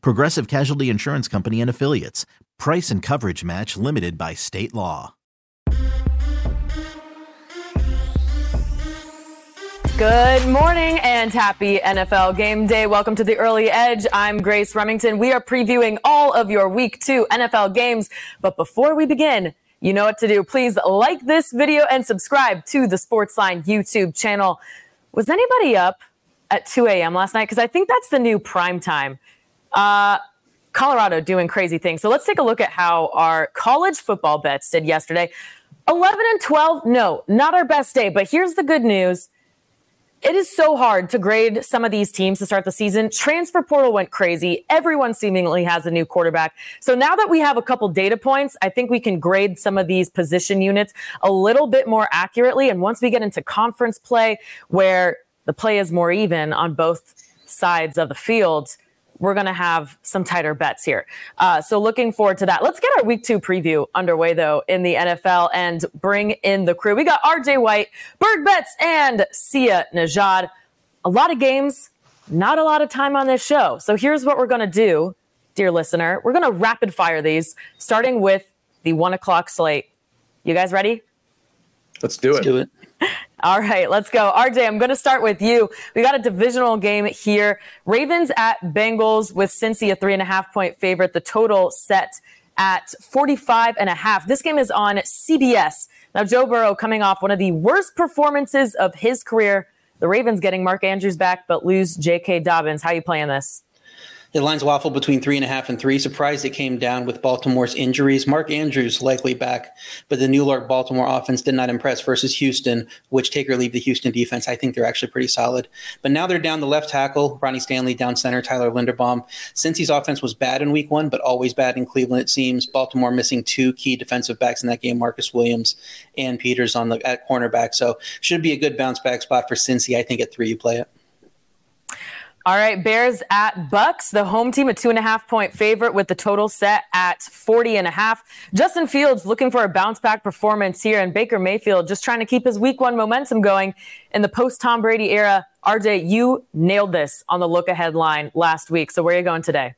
Progressive Casualty Insurance Company and Affiliates. Price and coverage match limited by state law. Good morning and happy NFL game day. Welcome to the early edge. I'm Grace Remington. We are previewing all of your week two NFL games. But before we begin, you know what to do. Please like this video and subscribe to the Sportsline YouTube channel. Was anybody up at 2 a.m. last night? Because I think that's the new prime time. Uh, Colorado doing crazy things. So let's take a look at how our college football bets did yesterday. 11 and 12, no, not our best day. But here's the good news it is so hard to grade some of these teams to start the season. Transfer portal went crazy. Everyone seemingly has a new quarterback. So now that we have a couple data points, I think we can grade some of these position units a little bit more accurately. And once we get into conference play, where the play is more even on both sides of the field, we're going to have some tighter bets here. Uh, so looking forward to that. Let's get our week two preview underway, though, in the NFL and bring in the crew. We got RJ White, BurghBets, and Sia Nejad. A lot of games, not a lot of time on this show. So here's what we're going to do, dear listener. We're going to rapid fire these, starting with the one o'clock slate. You guys ready? Let's do Let's it. do it. All right, let's go. RJ, I'm going to start with you. We got a divisional game here. Ravens at Bengals with Cincy, a three and a half point favorite. The total set at 45 and a half. This game is on CBS. Now, Joe Burrow coming off one of the worst performances of his career. The Ravens getting Mark Andrews back, but lose J.K. Dobbins. How you playing this? The line's waffle between three and a half and three. Surprised it came down with Baltimore's injuries. Mark Andrews likely back, but the New York Baltimore offense did not impress versus Houston, which take or leave the Houston defense. I think they're actually pretty solid. But now they're down the left tackle, Ronnie Stanley down center, Tyler Linderbaum. Cincy's offense was bad in week one, but always bad in Cleveland, it seems. Baltimore missing two key defensive backs in that game, Marcus Williams and Peters on the at cornerback. So should be a good bounce back spot for Cincy. I think at three you play it. All right, Bears at Bucks, the home team, a two and a half point favorite with the total set at 40 and a half. Justin Fields looking for a bounce back performance here, and Baker Mayfield just trying to keep his week one momentum going in the post Tom Brady era. RJ, you nailed this on the look ahead line last week. So where are you going today?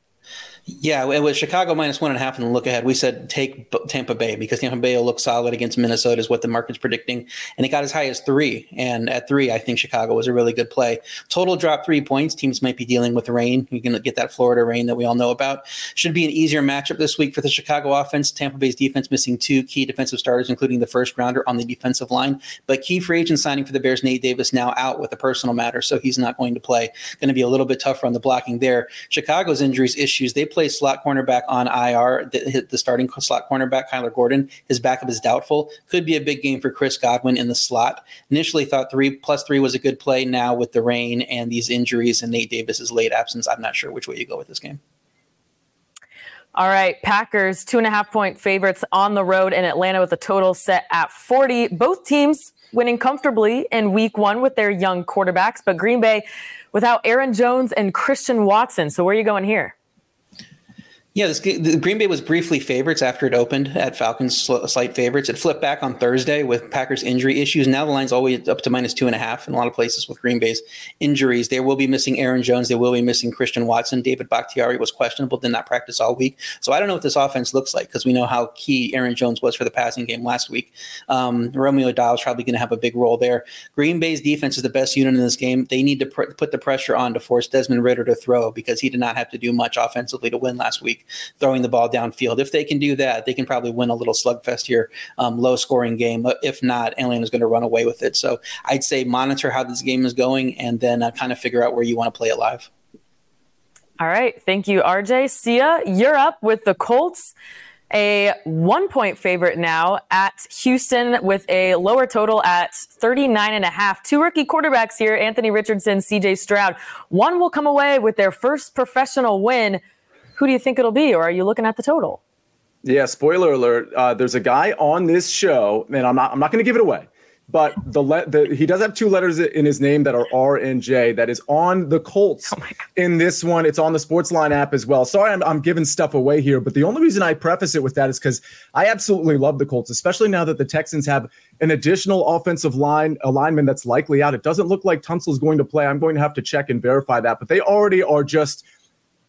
Yeah, it was Chicago minus one and a half in the look ahead. We said take Tampa Bay because Tampa Bay will look solid against Minnesota, is what the market's predicting. And it got as high as three. And at three, I think Chicago was a really good play. Total drop three points. Teams might be dealing with rain. You can get that Florida rain that we all know about. Should be an easier matchup this week for the Chicago offense. Tampa Bay's defense missing two key defensive starters, including the first rounder on the defensive line. But key free agent signing for the Bears, Nate Davis, now out with a personal matter. So he's not going to play. Going to be a little bit tougher on the blocking there. Chicago's injuries issues. They play slot cornerback on IR. The, the starting slot cornerback, Kyler Gordon, his backup is doubtful. Could be a big game for Chris Godwin in the slot. Initially thought three plus three was a good play. Now with the rain and these injuries and Nate Davis's late absence, I'm not sure which way you go with this game. All right, Packers, two and a half point favorites on the road in Atlanta with a total set at 40. Both teams winning comfortably in week one with their young quarterbacks, but Green Bay without Aaron Jones and Christian Watson. So where are you going here? Yeah, this, the Green Bay was briefly favorites after it opened at Falcons slight favorites. It flipped back on Thursday with Packers injury issues. Now the line's always up to minus two and a half in a lot of places with Green Bay's injuries. They will be missing Aaron Jones. They will be missing Christian Watson. David Bakhtiari was questionable, did not practice all week. So I don't know what this offense looks like because we know how key Aaron Jones was for the passing game last week. Um, Romeo Doubs probably going to have a big role there. Green Bay's defense is the best unit in this game. They need to pr- put the pressure on to force Desmond Ridder to throw because he did not have to do much offensively to win last week. Throwing the ball downfield. If they can do that, they can probably win a little slugfest here, um, low scoring game. If not, Atlanta is going to run away with it. So I'd say monitor how this game is going and then uh, kind of figure out where you want to play it live. All right. Thank you, RJ. Sia, you're up with the Colts a one point favorite now at Houston with a lower total at 39 and a half. Two rookie quarterbacks here, Anthony Richardson, CJ Stroud. One will come away with their first professional win. Who do you think it'll be, or are you looking at the total? Yeah, spoiler alert. Uh, there's a guy on this show, and I'm not, I'm not going to give it away but the, le- the he does have two letters in his name that are R and J that is on the Colts oh in this one. It's on the Sportsline app as well. Sorry, I'm, I'm giving stuff away here, but the only reason I preface it with that is because I absolutely love the Colts, especially now that the Texans have an additional offensive line alignment that's likely out. It doesn't look like Tunsil's going to play. I'm going to have to check and verify that, but they already are just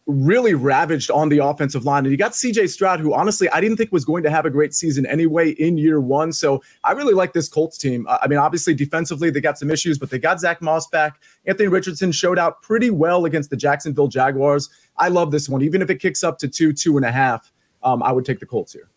really ravaged on the offensive line. And you got CJ Stroud, who honestly I didn't think was going to have a great season anyway in year one. So I really like this Colts team. I mean, obviously defensively they got some issues, but they got Zack Moss back. Anthony Richardson showed out pretty well against the Jacksonville Jaguars. I love this one, even if it kicks up to two, two and a half. Um, I would take the Colts here.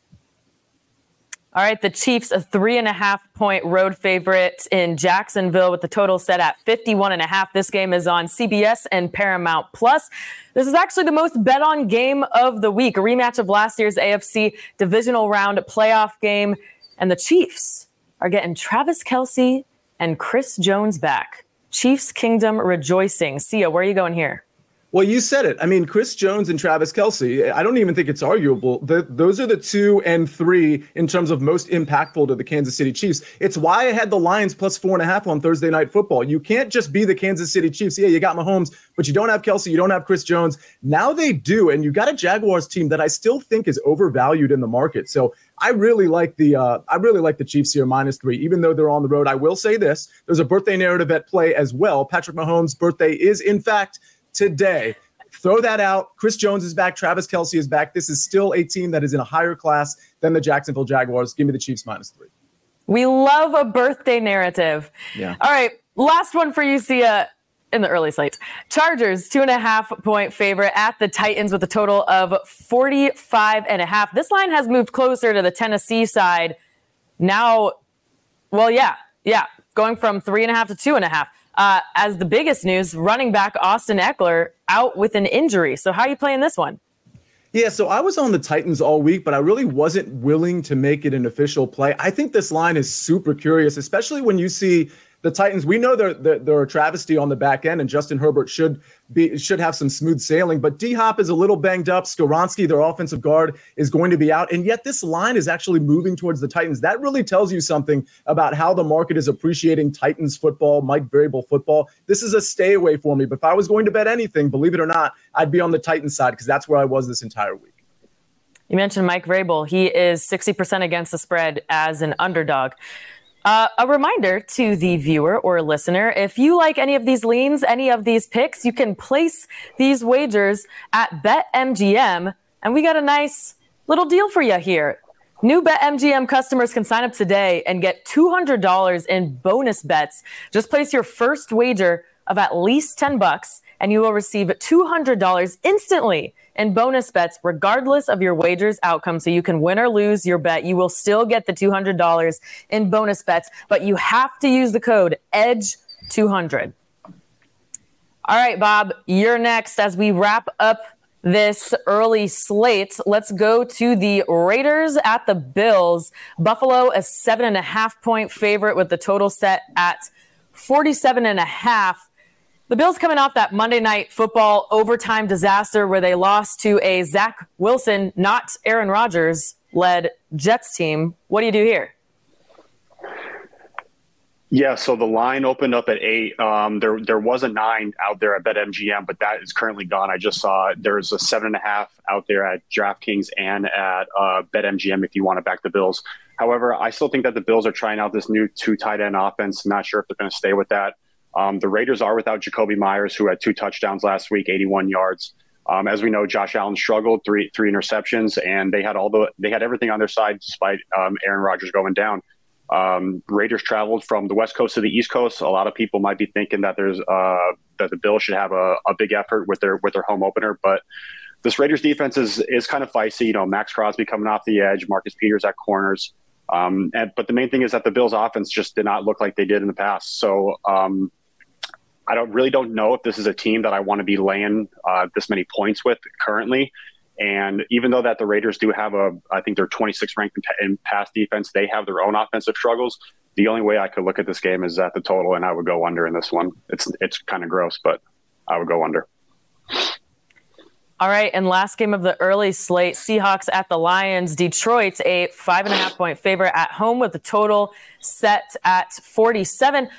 All right, the Chiefs, a three and a half point road favorite in Jacksonville with the total set at 51 and a half. This game is on CBS and Paramount Plus. This is actually the most bet on game of the week, a rematch of last year's AFC divisional round playoff game. And the Chiefs are getting Travis Kelce and Chris Jones back. Chiefs Kingdom rejoicing. Sia, where are you going here? Well, you said it. I mean, Chris Jones and Travis Kelce, I don't even think it's arguable. The, those are the two and three in terms of most impactful to the Kansas City Chiefs. It's why I had the Lions plus four and a half on Thursday night football. You can't just be the Kansas City Chiefs. Yeah, you got Mahomes, but you don't have Kelce, you don't have Chris Jones. Now they do. And you got a Jaguars team that I still think is overvalued in the market. So I really like the uh, I really like the Chiefs here minus three, even though they're on the road. I will say this: there's a birthday narrative at play as well. Patrick Mahomes' birthday is in fact today. Throw that out. Chris Jones is back. Travis Kelce is back. This is still a team that is in a higher class than the Jacksonville Jaguars. Give me the Chiefs minus three. We love a birthday narrative. Yeah. All right. Last one for you, Sia, in the early slate. Chargers, two and a half point favorite at the Titans with a total of 45 and a half. This line has moved closer to the Tennessee side. Now, well, yeah, yeah, going from three and a half to two and a half. Uh, as the biggest news, running back Austin Ekeler out with an injury. So, how are you playing this one? Yeah, so I was on the Titans all week, but I really wasn't willing to make it an official play. I think this line is super curious, especially when you see the Titans, we know they're, they're, they're a travesty on the back end, and Justin Herbert should be should have some smooth sailing. But D Hop is a little banged up. Skoronski, their offensive guard, is going to be out, and yet this line is actually moving towards the Titans. That really tells you something about how the market is appreciating Titans football, Mike Vrabel football. This is a stay away for me. But if I was going to bet anything, believe it or not, I'd be on the Titans side because that's where I was this entire week. You mentioned Mike Vrabel. He is 60% against the spread as an underdog. Uh, a reminder to the viewer or listener if you like any of these leans, any of these picks, you can place these wagers at BetMGM. And we got a nice little deal for you here. New BetMGM customers can sign up today and get $200 in bonus bets. Just place your first wager of at least 10 bucks and you will receive $200 instantly in bonus bets regardless of your wager's outcome so you can win or lose your bet you will still get the $200 in bonus bets but you have to use the code edge 200 all right bob you're next as we wrap up this early slate. Let's go to the Raiders at the Bills. Buffalo, a seven and a half point favorite with the total set at 47 and a half. The Bills coming off that Monday night football overtime disaster where they lost to a Zach Wilson, not Aaron Rodgers led Jets team. What do you do here? Yeah, so the line opened up at eight. Um, there, there was a nine out there at BetMGM, but that is currently gone. I just saw there's a seven and a half out there at DraftKings and at uh, BetMGM if you want to back the Bills. However, I still think that the Bills are trying out this new two tight end offense. Not sure if they're going to stay with that. Um, the Raiders are without Jakobi Meyers, who had two touchdowns last week, 81 yards. Um, as we know, Josh Allen struggled, three three interceptions, and they had all the they had everything on their side despite um, Aaron Rodgers going down. Um, Raiders traveled from the West Coast to the East Coast. A lot of people might be thinking that there's uh, that the Bills should have a, a, big effort with their with their home opener, but this Raiders defense is is kind of feisty. You know, Maxx Crosby coming off the edge, Marcus Peters at corners. Um, and, but the main thing is that the Bills' offense just did not look like they did in the past. So um, I don't really don't know if this is a team that I want to be laying uh, this many points with currently. And even though that the Raiders do have a, I think they're 26th ranked in pass defense, they have their own offensive struggles. The only way I could look at this game is at the total, and I would go under in this one. It's it's kind of gross, but I would go under. All right, and last game of the early slate: Seahawks at the Lions. Detroit a five and a half point favorite at home with the total set at 47.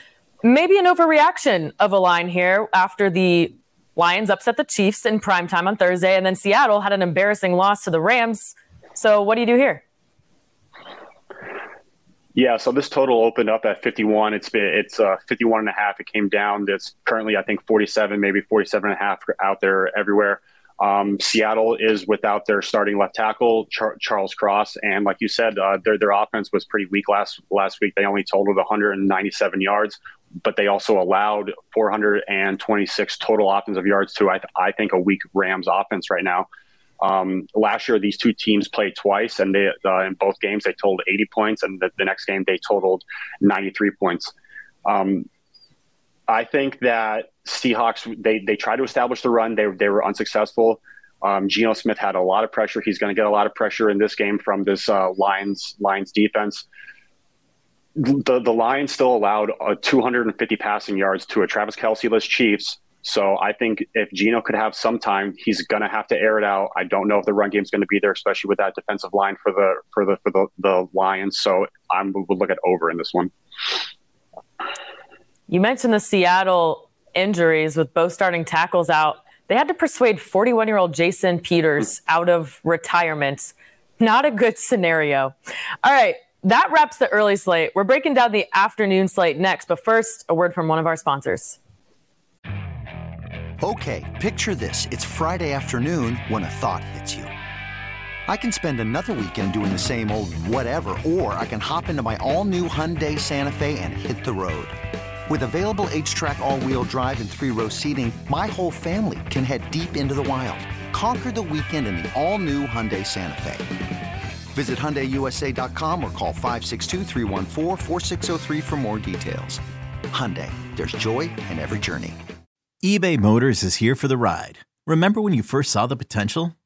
Maybe an overreaction of a line here after the Lions upset the Chiefs in primetime on Thursday, and then Seattle had an embarrassing loss to the Rams. So, what do you do here? Yeah, so this total opened up at 51. It's been it's uh, 51 and a half. It came down. It's currently I think 47, maybe 47 and a half out there everywhere. Um, Seattle is without their starting left tackle Char- Charles Cross, and like you said, uh, their their offense was pretty weak last last week. They only totaled 197 yards, but they also allowed 426 total offensive yards to I, th- I think a weak Rams offense right now. Um, last year, these two teams played twice, and they uh, in both games they totaled 80 points, and the, the next game they totaled 93 points. Um, I think that Seahawks they they tried to establish the run, they they were unsuccessful. Um, Geno Smith had a lot of pressure. He's going to get a lot of pressure in this game from this uh, Lions Lions defense. The the Lions still allowed uh, 250 passing yards to a Travis Kelce-less Chiefs so I think if Geno could have some time, he's going to have to air it out. I don't know if the run game is going to be there, especially with that defensive line for the for the for the, the Lions. So I'm would look at over in this one. You mentioned the Seattle injuries with both starting tackles out. They had to persuade 41 year old Jason Peters out of retirement. Not a good scenario. All right. That wraps the early slate. We're breaking down the afternoon slate next, but first, a word from one of our sponsors. Okay, picture this. It's Friday afternoon when a thought hits you. I can spend another weekend doing the same old whatever, or I can hop into my all new Hyundai Santa Fe and hit the road. With available HTRAC, all wheel drive, and three row seating, my whole family can head deep into the wild. Conquer the weekend in the all new Hyundai Santa Fe. Visit HyundaiUSA.com or call 562 for more details. Hyundai, there's joy in every journey eBay Motors is here for the ride. Remember when you first saw the potential?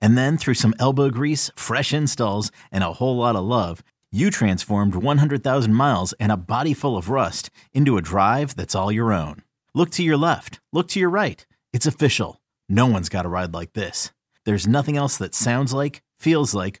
And then through some elbow grease, fresh installs, and a whole lot of love, you transformed 100,000 miles and a body full of rust into a drive that's all your own. Look to your left, look to your right. It's official. No one's got a ride like this. There's nothing else that sounds like, feels like,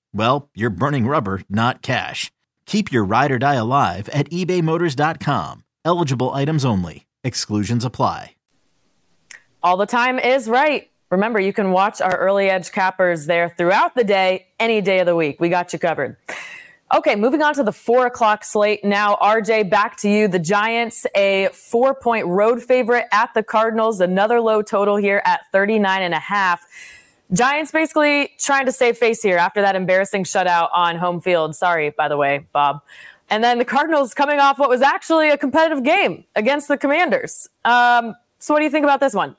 well, you're burning rubber, not cash. Keep your ride or die alive at ebaymotors.com. Eligible items only. Exclusions apply. All the time is right. Remember, you can watch our early edge cappers there throughout the day, any day of the week. We got you covered. Okay, moving on to the four o'clock slate. Now, RJ, back to you. The Giants, a four point road favorite at the Cardinals, another low total here at 39 and a half. Giants basically trying to save face here after that embarrassing shutout on home field. Sorry, by the way, Bob. And then the Cardinals coming off what was actually a competitive game against the Commanders. Um, so, what do you think about this one?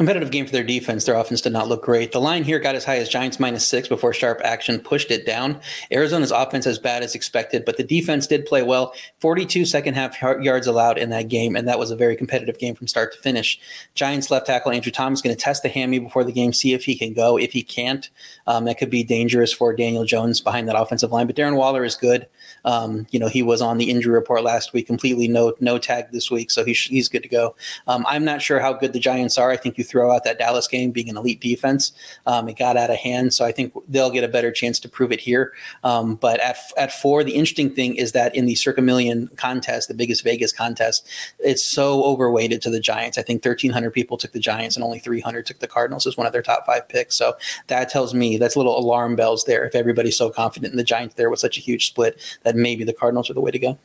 Competitive game for their defense. Their offense did not look great. The line here got as high as Giants minus six before sharp action pushed it down. Arizona's offense as bad as expected, but the defense did play well. 42 second half yards allowed in that game, and that was a very competitive game from start to finish. Giants left tackle Andrew Thomas going to test the hammy before the game, see if he can go. If he can't, um, that could be dangerous for Daniel Jones behind that offensive line. But Darren Waller is good. Um, you know, he was on the injury report last week, completely no no tag this week, so he's he's good to go. Um, I'm not sure how good the Giants are. I think you throw out that Dallas game being an elite defense. Um, it got out of hand, so I think they'll get a better chance to prove it here. Um, but at at four, the interesting thing is that in the Circa Million contest, the biggest Vegas contest, it's so overweighted to the Giants. I think 1,300 people took the Giants and only 300 took the Cardinals as one of their top five picks. So that tells me that's little alarm bells there. If everybody's so confident in the Giants there with such a huge split, that maybe the Cardinals are the way to go.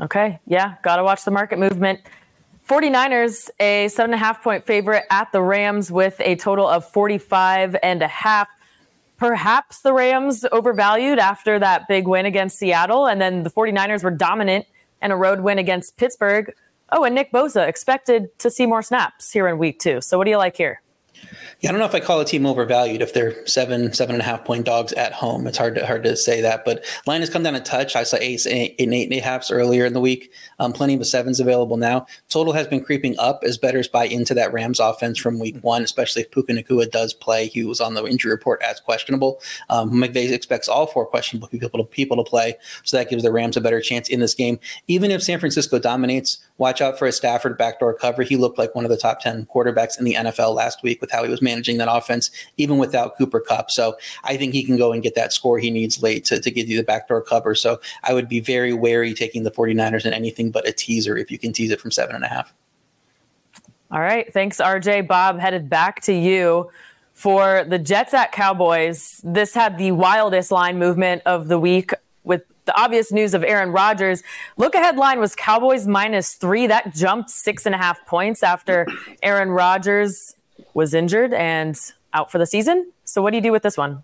Okay. Yeah. Got to watch the market movement. 49ers, a seven and a half point favorite at the Rams with a total of 45 and a half. Perhaps the Rams overvalued after that big win against Seattle, and then the 49ers were dominant and a road win against Pittsburgh. Oh, and Nick Bosa expected to see more snaps here in week two. So, what do you like here? Yeah, I don't know if I call a team overvalued if they're seven, seven and a half point dogs at home. It's hard to hard to say that, but line has come down a touch. I saw eight, eight, eight, eight and a halfs earlier in the week. Um, plenty of the sevens available now. Total has been creeping up as bettors buy into that Rams offense from week one, especially if Puka Nacua does play. He was on the injury report as questionable. Um, McVay expects all four questionable people to people to play, so that gives the Rams a better chance in this game. Even if San Francisco dominates, watch out for a Stafford backdoor cover. He looked like one of the top ten quarterbacks in the NFL last week with how he was managing that offense, even without Cooper Kupp. So I think he can go and get that score he needs late to, to give you the backdoor cover. So I would be very wary taking the 49ers in anything but a teaser if you can tease it from seven and a half. All right. Thanks, RJ. Bob, headed back to you. For the Jets at Cowboys, this had the wildest line movement of the week with the obvious news of Aaron Rodgers. Look ahead line was Cowboys minus three. That jumped six and a half points after Aaron Rodgers was injured and out for the season. So what do you do with this one?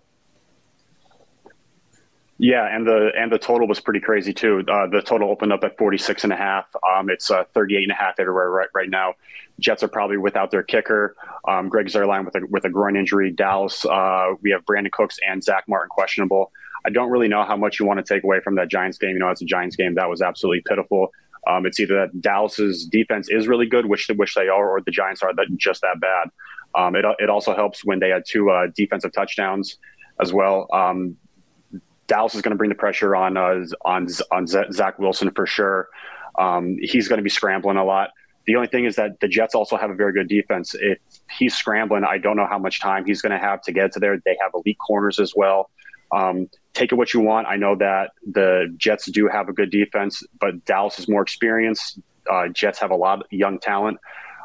Yeah, and the and the total was pretty crazy too. Uh, the total opened up at 46 and a half. Um, it's uh, 38 and a half everywhere right, right now. Jets are probably without their kicker. Um, Greg Zuerlein with a with a groin injury. Dallas, uh, we have Brandin Cooks and Zach Martin questionable. I don't really know how much you want to take away from that Giants game. You know, it's a Giants game that was absolutely pitiful. Um, it's either that Dallas's defense is really good, which which they are, or the Giants are that just that bad. Um, it it also helps when they had two uh, defensive touchdowns as well. Um, Dallas is going to bring the pressure on uh, on on Zach Wilson for sure. Um, he's going to be scrambling a lot. The only thing is that the Jets also have a very good defense. If he's scrambling, I don't know how much time he's going to have to get to there. They have elite corners as well. Um, take it what you want. I know that the Jets do have a good defense, but Dallas is more experienced. Uh, Jets have a lot of young talent.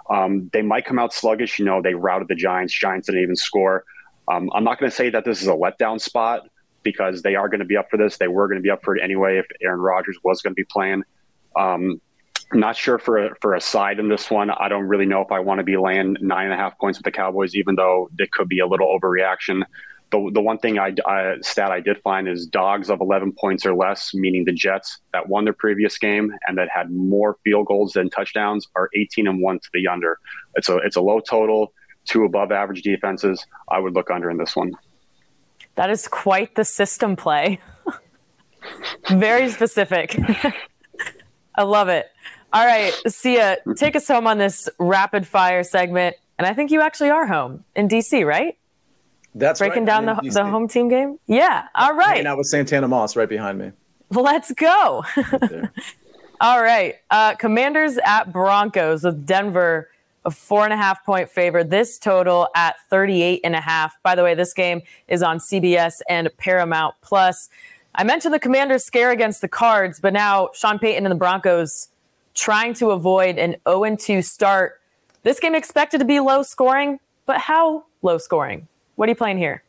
Um, they might come out sluggish. You know, they routed the Giants. Giants didn't even score. Um, I'm not going to say that this is a letdown spot because they are going to be up for this. They were going to be up for it anyway if Aaron Rodgers was going to be playing. Um, not sure for a, for a side in this one. I don't really know if I want to be laying nine and a half points with the Cowboys, even though it could be a little overreaction. The, the one thing I, stat I did find is dogs of 11 points or less, meaning the Jets that won their previous game and that had more field goals than touchdowns, are 18 and one to the under. It's a it's a low total, two above average defenses. I would look under in this one. That is quite the system play. Very specific. I love it. All right, Sia, take us home on this rapid fire segment. And I think you actually are home in DC, right? That's breaking right. down the, the home team game. Yeah. All right. Now with Santana Moss right behind me. Let's go. All right. Uh, commanders at Broncos with Denver, a four and a half point favor. This total at 38 and a half. By the way, this game is on CBS and Paramount Plus. I mentioned the Commanders' scare against the Cards, but now Sean Payton and the Broncos trying to avoid an 0 2 start. This game expected to be low scoring, but how low scoring? What are you playing here?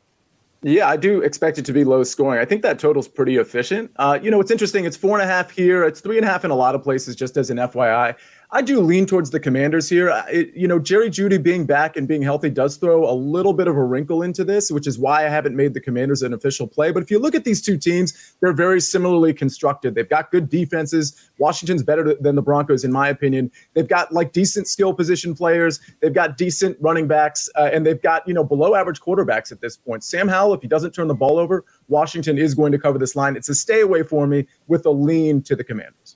Yeah, I do expect it to be low scoring. I think that total's pretty efficient. Uh, you know, it's interesting. It's four and a half here. It's three and a half in a lot of places, just as an FYI. I do lean towards the Commanders here. It, you know, Jerry Jeudy being back and being healthy does throw a little bit of a wrinkle into this, which is why I haven't made the Commanders an official play. But if you look at these two teams, they're very similarly constructed. They've got good defenses. Washington's better than the Broncos, in my opinion. They've got like decent skill position players. They've got decent running backs, uh, and they've got you know below average quarterbacks at this point. Sam Howell, if he doesn't turn the ball over, Washington is going to cover this line. It's a stay away for me with a lean to the Commanders.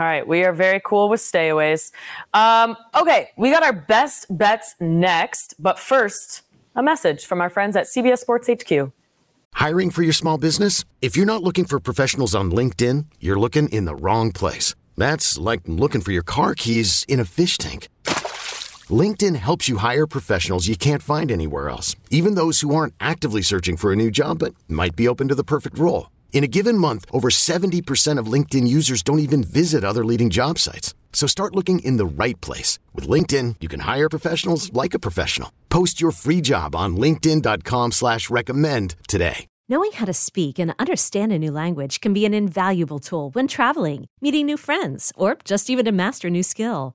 All right, we are very cool with stayaways. Um, okay, we got our best bets next, but first, a message from our friends at CBS Sports HQ. Hiring for your small business? If you're not looking for professionals on LinkedIn, you're looking in the wrong place. That's like looking for your car keys in a fish tank. LinkedIn helps you hire professionals you can't find anywhere else, even those who aren't actively searching for a new job but might be open to the perfect role. In a given month, over 70% of LinkedIn users don't even visit other leading job sites. So start looking in the right place. With LinkedIn, you can hire professionals like a professional. Post your free job on linkedin.com slash recommend today. Knowing how to speak and understand a new language can be an invaluable tool when traveling, meeting new friends, or just even to master a new skill.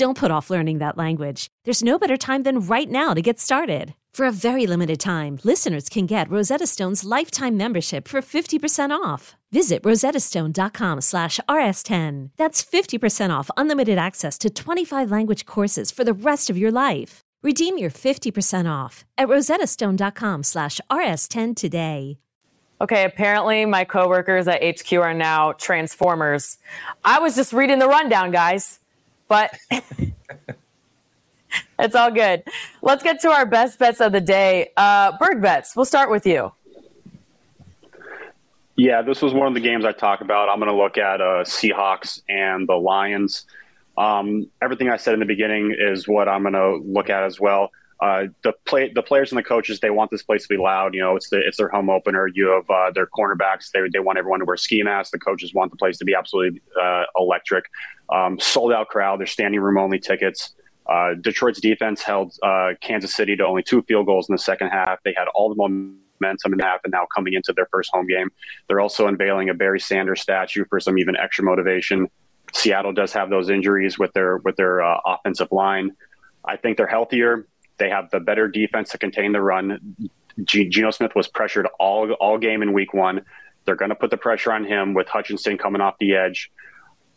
Don't put off learning that language. There's no better time than right now to get started. For a very limited time, listeners can get Rosetta Stone's lifetime membership for 50% off. Visit rosettastone.com slash rs10. That's 50% off unlimited access to 25 language courses for the rest of your life. Redeem your 50% off at rosettastone.com slash rs10 today. Okay, apparently my coworkers at HQ are now Transformers. I was just reading the rundown, guys but it's all good. Let's get to our best bets of the day. Uh, BurghBets. We'll start with you. Yeah, this was one of the games I talk about. I'm going to look at uh, Seahawks and the Lions. Um, everything I said in the beginning is what I'm going to look at as well. Uh, the play, the players and the coaches, they want this place to be loud. You know, it's the it's their home opener. You have uh, their cornerbacks. They they want everyone to wear ski masks. The coaches want the place to be absolutely uh, electric. Um, sold out crowd. They're standing room only tickets. Uh, Detroit's defense held uh, Kansas City to only two field goals in the second half. They had all the momentum in the half, and now coming into their first home game, they're also unveiling a Barry Sanders statue for some even extra motivation. Seattle does have those injuries with their with their offensive line. I think they're healthier. They have the better defense to contain the run. G- Geno Smith was pressured all all game in Week One. They're going to put the pressure on him with Hutchinson coming off the edge.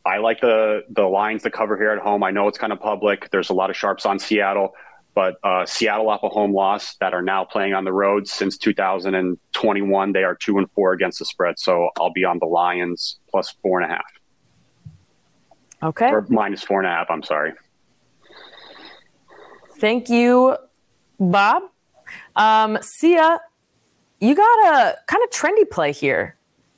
I like the the lines to cover here at home. I know it's kind of public. There's a lot of sharps on Seattle, but uh, Seattle off a home loss that are now playing on the road since 2021. They are two and four against the spread. So I'll be on the Lions plus four and a half. Okay. Or minus four and a half. I'm sorry. Thank you, Bob. Um, Sia, you got a kind of trendy play here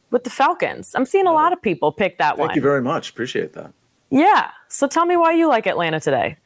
with the Falcons. I'm seeing a lot of people pick that Thank one. Thank you very much. Appreciate that. Yeah. So tell me why you like Atlanta today.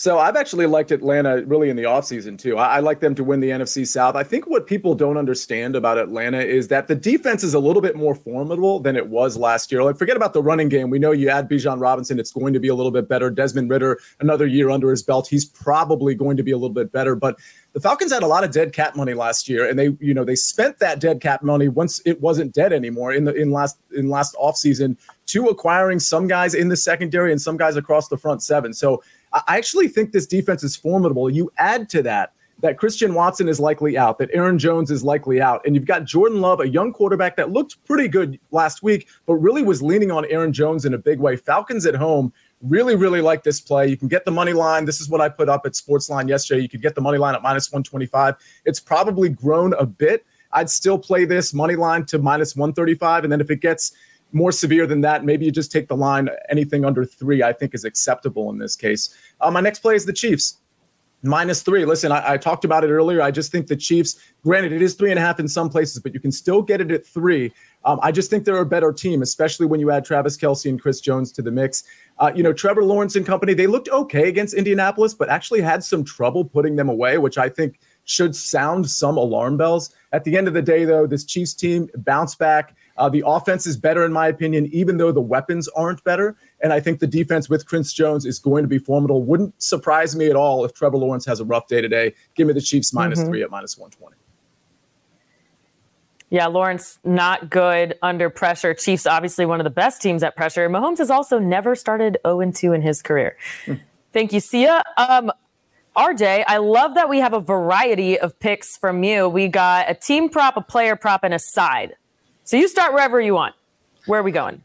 So I've actually liked Atlanta really in the offseason too. I, I, like them to win the NFC South. I think what people don't understand about Atlanta is that the defense is a little bit more formidable than it was last year. Like forget about the running game. We know you add Bijan Robinson, it's going to be a little bit better. Desmond Ridder, another year under his belt, he's probably going to be a little bit better. But the Falcons had a lot of dead cap money last year, and they, you know, they spent that dead cap money once it wasn't dead anymore in the in last in last offseason to acquiring some guys in the secondary and some guys across the front seven. So I actually think this defense is formidable. You add to that that Christian Watson is likely out, that Aaron Jones is likely out, and you've got Jordan Love, a young quarterback that looked pretty good last week, but really was leaning on Aaron Jones in a big way. Falcons at home really, really like this play. You can get the money line. This is what I put up at Sportsline yesterday. You could get the money line at minus 125. It's probably grown a bit. I'd still play this money line to minus 135. And then if it gets more severe than that, maybe you just take the line. Anything under three, I think, is acceptable in this case. Uh, my next play is the Chiefs. Minus three. Listen, I, I, talked about it earlier. I just think the Chiefs, granted, it is three and a half in some places, but you can still get it at three. Um, I just think they're a better team, especially when you add Travis Kelce and Chris Jones to the mix. Uh, you know, Trevor Lawrence and company, they looked okay against Indianapolis, but actually had some trouble putting them away, which I think should sound some alarm bells. At the end of the day, though, this Chiefs team bounced back. Uh, the offense is better, in my opinion, even though the weapons aren't better. And I think the defense with Chris Jones is going to be formidable. Wouldn't surprise me at all if Trevor Lawrence has a rough day today. Give me the Chiefs minus mm-hmm. three at minus 120. Yeah, Lawrence not good under pressure. Chiefs obviously one of the best teams at pressure. Mahomes has also never started 0 2 in his career. Hmm. Thank you, Sia. Um, RJ, I love that we have a variety of picks from you. We got a team prop, a player prop, and a side. So you start wherever you want. Where are we going?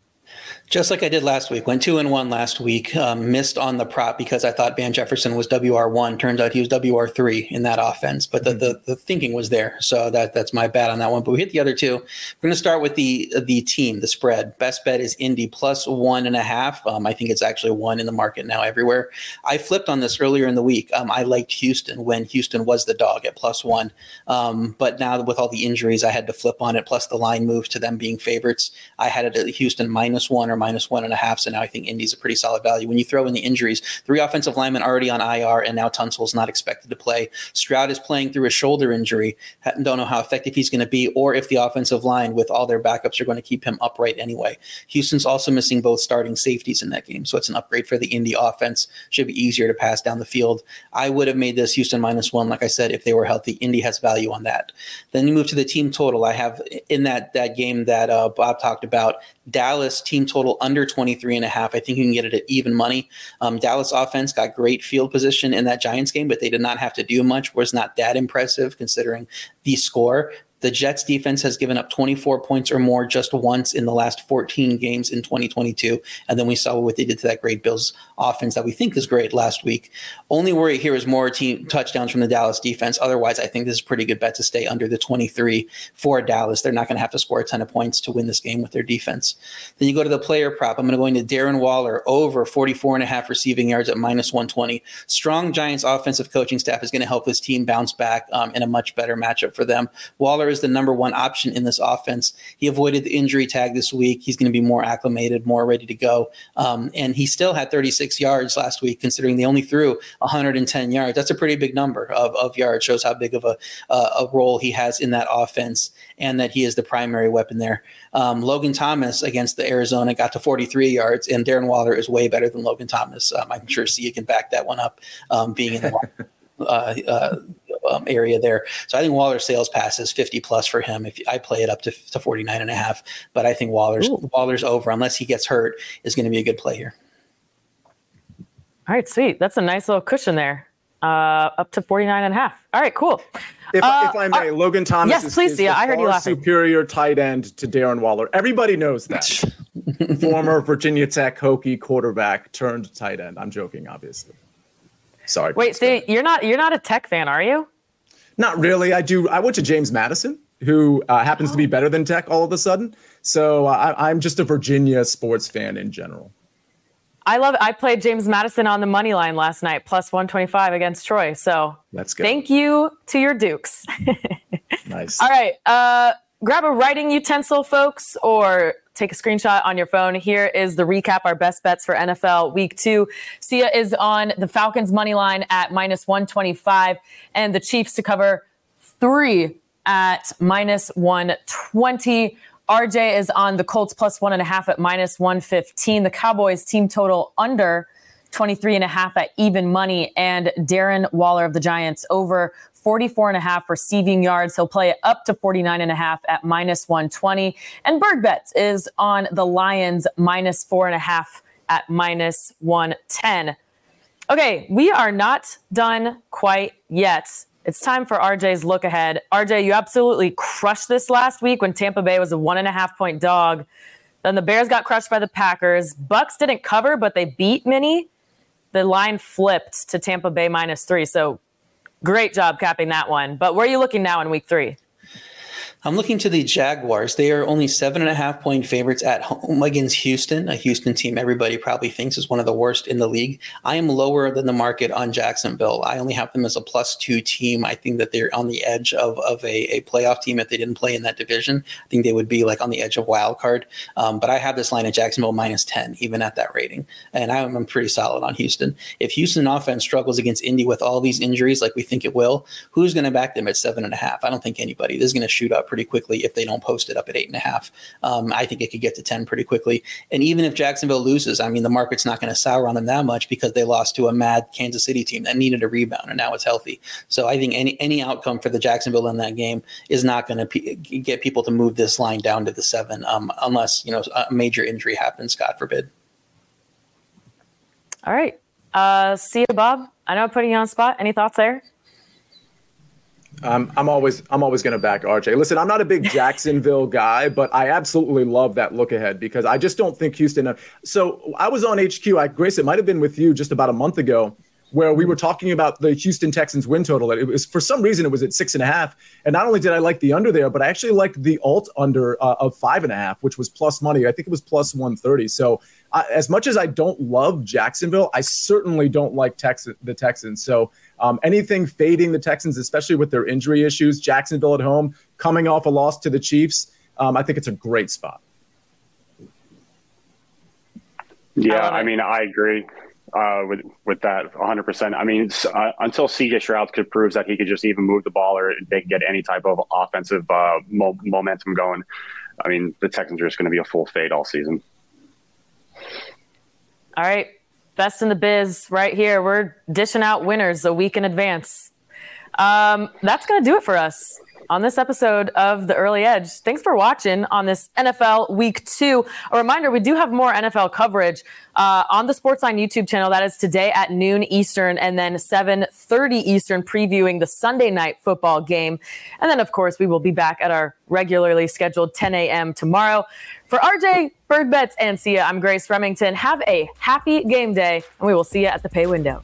Just like I did last week, went two and one last week. Um, missed on the prop because I thought Van Jefferson was WR one. Turns out he was WR three in that offense, but the, mm-hmm. the, the thinking was there. So that that's my bad on that one. But we hit the other two. We're going to start with the the team, the spread. Best bet is Indy plus one and a half. Um, I think it's actually one in the market now everywhere. I flipped on this earlier in the week. Um, I liked Houston when Houston was the dog at plus one, um, but now with all the injuries, I had to flip on it. Plus the line moved to them being favorites. I had it at Houston minus one or minus one and a half. So now I think Indy's a pretty solid value. When you throw in the injuries, three offensive linemen already on IR, and now Tunsil's not expected to play. Stroud is playing through a shoulder injury. Don't know how effective he's going to be, or if the offensive line with all their backups are going to keep him upright anyway. Houston's also missing both starting safeties in that game, so it's an upgrade for the Indy offense. Should be easier to pass down the field. I would have made this Houston minus one, like I said, if they were healthy. Indy has value on that. Then you move to the team total. I have in that that game that uh, Bob talked about Dallas team total under 23 and a half. I think you can get it at even money. Um, Dallas offense got great field position in that Giants game, but they did not have to do much. Was not that impressive considering the score. The Jets defense has given up 24 points or more just once in the last 14 games in 2022. And then we saw what they did to that great Bills offense that we think is great last week. Only worry here is more team touchdowns from the Dallas defense. Otherwise, I think this is a pretty good bet to stay under the 23 for Dallas. They're not going to have to score a ton of points to win this game with their defense. Then you go to the player prop. I'm going to go into Darren Waller over 44 and a half receiving yards at minus 120. Strong Giants offensive coaching staff is going to help this team bounce back um, in a much better matchup for them. Waller Waller is the number one option in this offense. He avoided the injury tag this week. He's going to be more acclimated, more ready to go. Um, and he still had 36 yards last week, considering they only threw 110 yards. That's a pretty big number of, of yards. Shows how big of a, uh, a role he has in that offense and that he is the primary weapon there. Um, Logan Thomas against the Arizona got to 43 yards, and Darren Waller is way better than Logan Thomas. Um, I'm sure C can back that one up, um, being in the uh, uh, um, area there. So I think Waller's sales pass is 50 plus for him. If I play it up to, to 49 and a half, but I think Waller's Ooh. Waller's over unless he gets hurt is going to be a good play here. All right, sweet. That's a nice little cushion there. Uh, up to 49 and a half. All right, cool. If, uh, if I may, uh, Logan Thomas yes, is, please, is yeah, I heard you laughing. superior tight end to Darren Waller. Everybody knows that. Former Virginia Tech Hokie quarterback turned tight end. I'm joking, obviously. Sorry. Wait, see, you're not you're not a Tech fan, are you? Not really. I do. I went to James Madison, who uh, happens oh. to be better than Tech all of a sudden. So uh, I, I'm just a Virginia sports fan in general. I love it. I played James Madison on the money line last night, plus 125 against Troy. So that's good. Thank you to your Dukes. nice. All right. Uh, grab a writing utensil, folks, or take a screenshot on your phone. Here is the recap, our best bets for NFL week two. Sia is on the Falcons money line at minus 125 and the Chiefs to cover three at minus 120. RJ is on the Colts plus one and a half at minus 115. The Cowboys team total under 23 and a half at even money. And Darren Waller of the Giants over 44 and a half receiving yards. He'll play up to 49 and a half at minus 120. And BurghBets is on the Lions minus four and a half at minus 110. Okay, we are not done quite yet. It's time for RJ's look ahead. RJ, you absolutely crushed this last week when Tampa Bay was a one and a half point dog. Then the Bears got crushed by the Packers. Bucks didn't cover, but they beat Mini. The line flipped to Tampa Bay minus three. So Great job capping that one. But where are you looking now in week three? I'm looking to the Jaguars. They are only seven and a half point favorites at home against Houston, a Houston team everybody probably thinks is one of the worst in the league. I am lower than the market on Jacksonville. I only have them as a plus two team. I think that they're on the edge of, of a, a playoff team if they didn't play in that division. I think they would be like on the edge of wild card. Um, but I have this line at Jacksonville minus 10, even at that rating. And I'm, I'm pretty solid on Houston. If Houston offense struggles against Indy with all these injuries like we think it will, who's going to back them at seven and a half? I don't think anybody. This is going to shoot up pretty quickly if they don't post it up at eight and a half. Um, I think it could get to 10 pretty quickly. And even if Jacksonville loses, I mean, the market's not going to sour on them that much because they lost to a mad Kansas City team that needed a rebound and now it's healthy. So I think any, any outcome for the Jacksonville in that game is not going to p- get people to move this line down to the seven um, unless, you know, a major injury happens, God forbid. All right. Uh, see you, Bob. I know I'm putting you on spot. Any thoughts there? Um, I'm always I'm always going to back RJ. Listen, I'm not a big Jacksonville guy, but I absolutely love that look ahead because I just don't think Houston. Uh, so I was on HQ. I Grace, it might have been with you just about a month ago, where we were talking about the Houston Texans win total. It was for some reason it was at six and a half, and not only did I like the under there, but I actually liked the alt under uh, of five and a half, which was plus money. I think it was plus one thirty. So as much as I don't love Jacksonville, I certainly don't like Texas the Texans. So. Um, anything fading the Texans, especially with their injury issues, Jacksonville at home, coming off a loss to the Chiefs, um, I think it's a great spot. Yeah, I mean, I agree uh, with with that 100. percent I mean, uh, until CJ Stroud could prove that he could just even move the ball or they can get any type of offensive uh, mo- momentum going, I mean, the Texans are just going to be a full fade all season. All right, best in the biz right here. We're dishing out winners a week in advance. Um, that's going to do it for us on this episode of The Early Edge. Thanks for watching on this NFL Week 2. A reminder, we do have more NFL coverage uh, on the Sportsline YouTube channel. That is today at noon Eastern and then 7.30 Eastern previewing the Sunday night football game. And then, of course, we will be back at our regularly scheduled 10 a.m. tomorrow. For RJ, BurghBets, and Sia, I'm Grace Remington. Have a happy game day, and we will see you at the pay window.